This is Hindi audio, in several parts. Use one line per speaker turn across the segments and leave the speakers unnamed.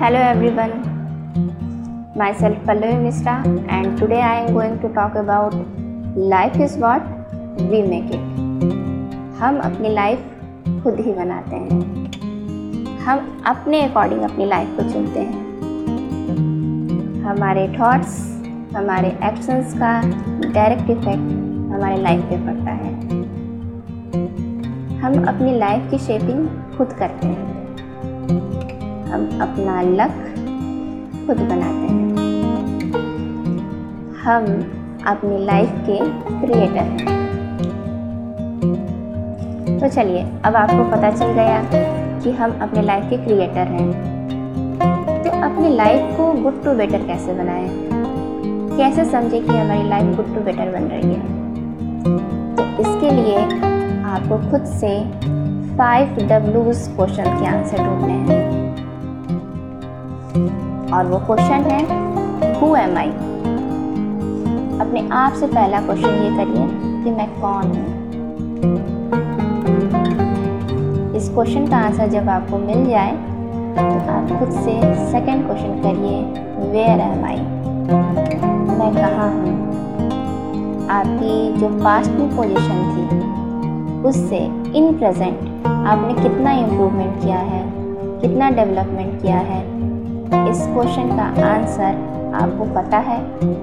Hello everyone, myself Pallavi Misra and today I am going to talk about life is what we make it. हम अपनी लाइफ खुद ही बनाते हैं। हम अपने अकॉर्डिंग अपनी लाइफ को चुनते हैं। हमारे थॉट्स हमारे एक्शंस का डायरेक्ट इफ़ेक्ट हमारे लाइफ पे पड़ता है। हम अपनी लाइफ की शेपिंग खुद करते हैं। हम अपना लक खुद बनाते हैं। हम अपनी लाइफ के क्रिएटर हैं। तो चलिए, अब आपको पता चल गया कि हम अपने लाइफ के क्रिएटर हैं। तो अपनी लाइफ को गुड टू बेटर कैसे बनाएँ? कैसे समझे कि हमारी लाइफ गुड टू बेटर बन रही है? तो इसके लिए आपको खुद से फाइव डब्ल्यूज क्वेश्चन के आंसर ढूँढने हैं। और वो क्वेश्चन है हु एम आई अपने आप से पहला क्वेश्चन ये करिए कि मैं कौन हूँ। इस क्वेश्चन का आंसर जब आपको मिल जाए तो आप खुद से सेकंड क्वेश्चन करिए वेयर एम आई मैं कहाँ हूँ? आपकी जो पास्ट में पोजीशन थी, उससे इन प्रेजेंट आपने कितना इम्प्रूवमेंट किया है, कितना डेवलपमेंट किया है इस क्वेश्चन का आंसर आपको पता है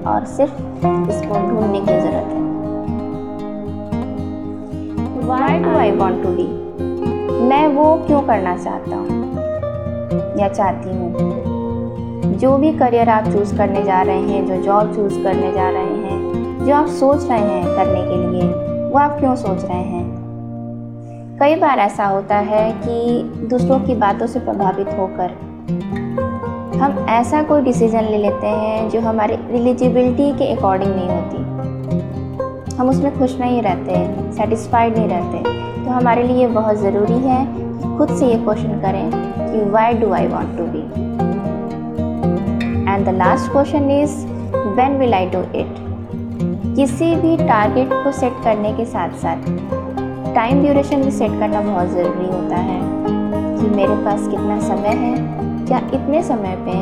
और सिर्फ़ इसको ढूँढने की ज़रूरत है। Why do I want to be मैं वो क्यों करना चाहता हूँ? या चाहती हूँ? जो भी करियर आप चूज़ करने जा रहे हैं, जो जॉब चूज़ करने जा रहे हैं, जो आप सोच रहे हैं करने के लिए, वो आप क्यों सोच रहे हैं? कई बार ऐसा होता है कि दूसरों की बातों से प्रभावित होकर हम ऐसा कोई डिसीज़न ले लेते हैं जो हमारे एलिजिबिलिटी के अकॉर्डिंग नहीं होती। हम उसमें खुश नहीं रहते सेटिस्फाइड नहीं रहते। तो हमारे लिए बहुत ज़रूरी है कि खुद से ये क्वेश्चन करें कि why do I want to be and the last question is when will I do it किसी भी टारगेट को सेट करने के साथ साथ टाइम ड्यूरेशन भी सेट करना बहुत ज़रूरी होता है कि मेरे पास कितना समय है क्या इतने समय पे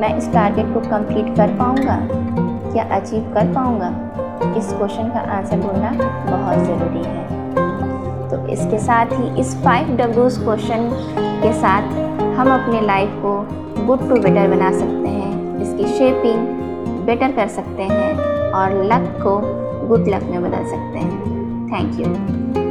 मैं इस टारगेट को कंप्लीट कर पाऊँगा? क्या अचीव कर पाऊँगा? इस क्वेश्चन का आंसर ढूंढना बहुत ज़रूरी है। तो इसके साथ ही इस फाइव डब्ल्यूज क्वेश्चन के साथ हम अपने लाइफ को गुड टू बेटर बना सकते हैं। इसकी शेपिंग बेटर कर सकते हैं और लक को गुड लक में बदल सकते हैं। Thank you